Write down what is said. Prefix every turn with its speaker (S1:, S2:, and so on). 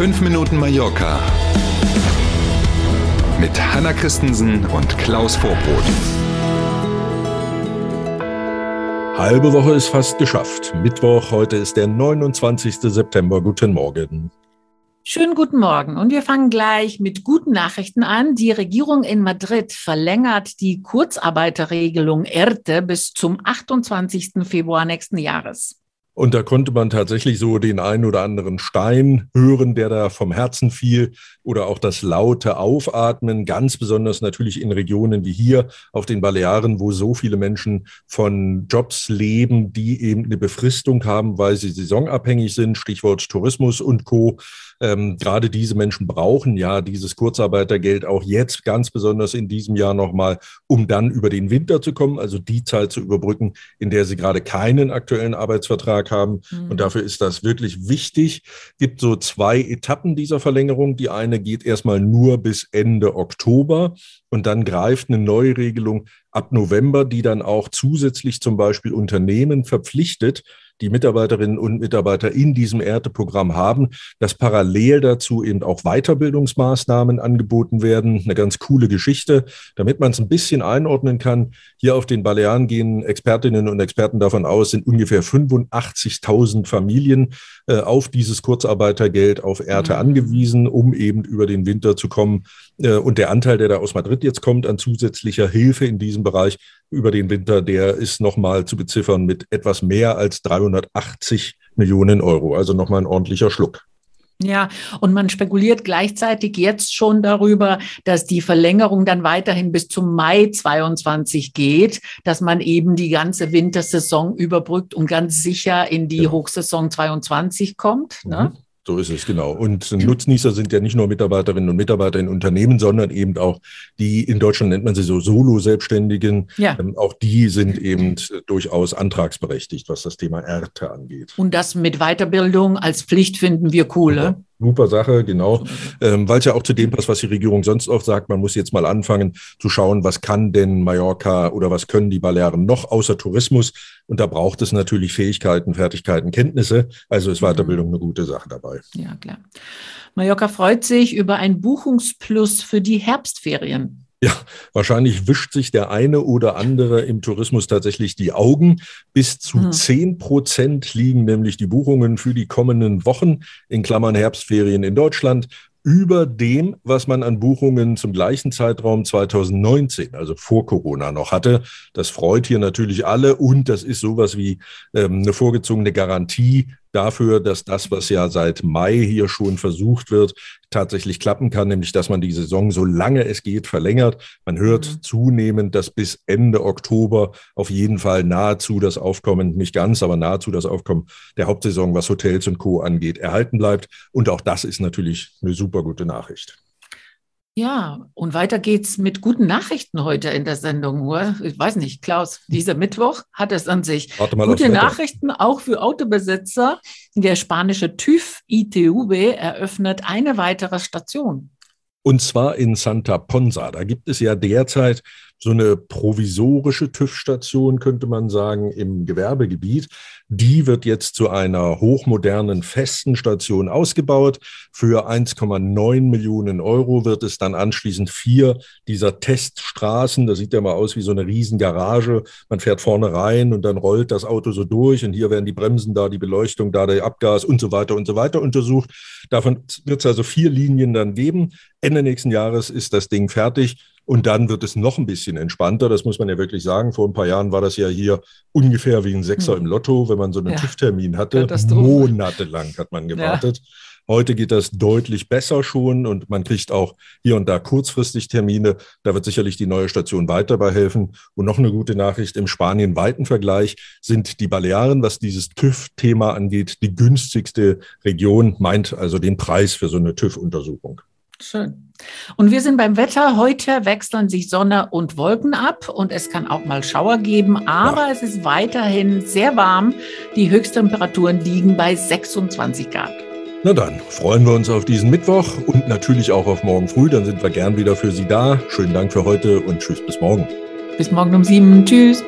S1: 5 Minuten Mallorca mit Hanna Christensen und Klaus Vorbrot.
S2: Halbe Woche ist fast geschafft. Mittwoch, heute ist der 29. September. Guten Morgen.
S3: Schönen guten Morgen und wir fangen gleich mit guten Nachrichten an. Die Regierung in Madrid verlängert die Kurzarbeiterregelung ERTE bis zum 28. Februar nächsten Jahres.
S2: Und da konnte man tatsächlich so den einen oder anderen Stein hören, der da vom Herzen fiel oder auch das laute Aufatmen, ganz besonders natürlich in Regionen wie hier auf den Balearen, wo so viele Menschen von Jobs leben, die eben eine Befristung haben, weil sie saisonabhängig sind, Stichwort Tourismus und Co. Ähm, gerade diese Menschen brauchen ja dieses Kurzarbeitergeld auch jetzt ganz besonders in diesem Jahr nochmal, um dann über den Winter zu kommen, also die Zeit zu überbrücken, in der sie gerade keinen aktuellen Arbeitsvertrag haben. Mhm. Und dafür ist das wirklich wichtig. Gibt so zwei Etappen dieser Verlängerung. Die eine geht erstmal nur bis Ende Oktober und dann greift eine Neuregelung ab November, die dann auch zusätzlich zum Beispiel Unternehmen verpflichtet, die Mitarbeiterinnen und Mitarbeiter in diesem Ernteprogramm haben, dass parallel dazu eben auch Weiterbildungsmaßnahmen angeboten werden. Eine ganz coole Geschichte, damit man es ein bisschen einordnen kann. Hier auf den Balearen gehen Expertinnen und Experten davon aus, sind ungefähr 85.000 Familien äh, auf dieses Kurzarbeitergeld auf Ernte mhm. angewiesen, um eben über den Winter zu kommen. Äh, und der Anteil, der da aus Madrid jetzt kommt an zusätzlicher Hilfe in diesem Bereich über den Winter, der ist nochmal zu beziffern mit etwas mehr als 380 Millionen Euro. Also nochmal ein ordentlicher Schluck.
S3: Ja, und man spekuliert gleichzeitig jetzt schon darüber, dass die Verlängerung dann weiterhin bis zum Mai 22 geht, dass man eben die ganze Wintersaison überbrückt und ganz sicher in die ja. Hochsaison 22 kommt. Ne?
S2: So ist es, genau. Und Nutznießer sind ja nicht nur Mitarbeiterinnen und Mitarbeiter in Unternehmen, sondern eben auch die, in Deutschland nennt man sie so Solo-Selbstständigen. Ja. Ähm, auch die sind eben durchaus antragsberechtigt, was das Thema Erte angeht.
S3: Und das mit Weiterbildung als Pflicht finden wir cool.
S2: Ne? Super Sache, genau. Ähm, Weil es ja auch zu dem passt, was die Regierung sonst auch sagt. Man muss jetzt mal anfangen zu schauen, was kann denn Mallorca oder was können die Balearen noch außer Tourismus? Und da braucht es natürlich Fähigkeiten, Fertigkeiten, Kenntnisse. Also ist Weiterbildung eine gute Sache dabei.
S3: Ja, klar. Mallorca freut sich über ein Buchungsplus für die Herbstferien.
S2: Ja, wahrscheinlich wischt sich der eine oder andere im Tourismus tatsächlich die Augen. Bis zu zehn mhm. Prozent liegen nämlich die Buchungen für die kommenden Wochen in Klammern Herbstferien in Deutschland über dem, was man an Buchungen zum gleichen Zeitraum 2019, also vor Corona noch hatte. Das freut hier natürlich alle und das ist sowas wie ähm, eine vorgezogene Garantie dafür, dass das, was ja seit Mai hier schon versucht wird, tatsächlich klappen kann, nämlich dass man die Saison so lange es geht verlängert. Man hört mhm. zunehmend, dass bis Ende Oktober auf jeden Fall nahezu das Aufkommen, nicht ganz, aber nahezu das Aufkommen der Hauptsaison, was Hotels und Co angeht, erhalten bleibt. Und auch das ist natürlich eine super gute Nachricht.
S3: Ja, und weiter geht's mit guten Nachrichten heute in der Sendung. Ich weiß nicht, Klaus, dieser Mittwoch hat es an sich. Gute Nachrichten auch für Autobesitzer. Der spanische TÜV ITUB eröffnet eine weitere Station.
S2: Und zwar in Santa Ponsa. Da gibt es ja derzeit so eine provisorische TÜV-Station, könnte man sagen, im Gewerbegebiet. Die wird jetzt zu einer hochmodernen festen Station ausgebaut. Für 1,9 Millionen Euro wird es dann anschließend vier dieser Teststraßen, das sieht ja mal aus wie so eine Riesengarage. Man fährt vorne rein und dann rollt das Auto so durch und hier werden die Bremsen da, die Beleuchtung da, der Abgas und so weiter und so weiter untersucht. Davon wird es also vier Linien dann geben. Ende nächsten Jahres ist das Ding fertig. Und dann wird es noch ein bisschen entspannter. Das muss man ja wirklich sagen. Vor ein paar Jahren war das ja hier ungefähr wie ein Sechser hm. im Lotto, wenn man so einen ja. TÜV-Termin hatte. Monatelang hat man gewartet. Ja. Heute geht das deutlich besser schon und man kriegt auch hier und da kurzfristig Termine. Da wird sicherlich die neue Station weiter bei helfen. Und noch eine gute Nachricht im Spanien-weiten Vergleich sind die Balearen, was dieses TÜV-Thema angeht, die günstigste Region, meint also den Preis für so eine TÜV-Untersuchung.
S3: Schön. Und wir sind beim Wetter. Heute wechseln sich Sonne und Wolken ab und es kann auch mal Schauer geben, aber ja. es ist weiterhin sehr warm. Die Höchsttemperaturen liegen bei 26 Grad.
S2: Na dann freuen wir uns auf diesen Mittwoch und natürlich auch auf morgen früh. Dann sind wir gern wieder für Sie da. Schönen Dank für heute und tschüss bis morgen.
S3: Bis morgen um sieben. Tschüss.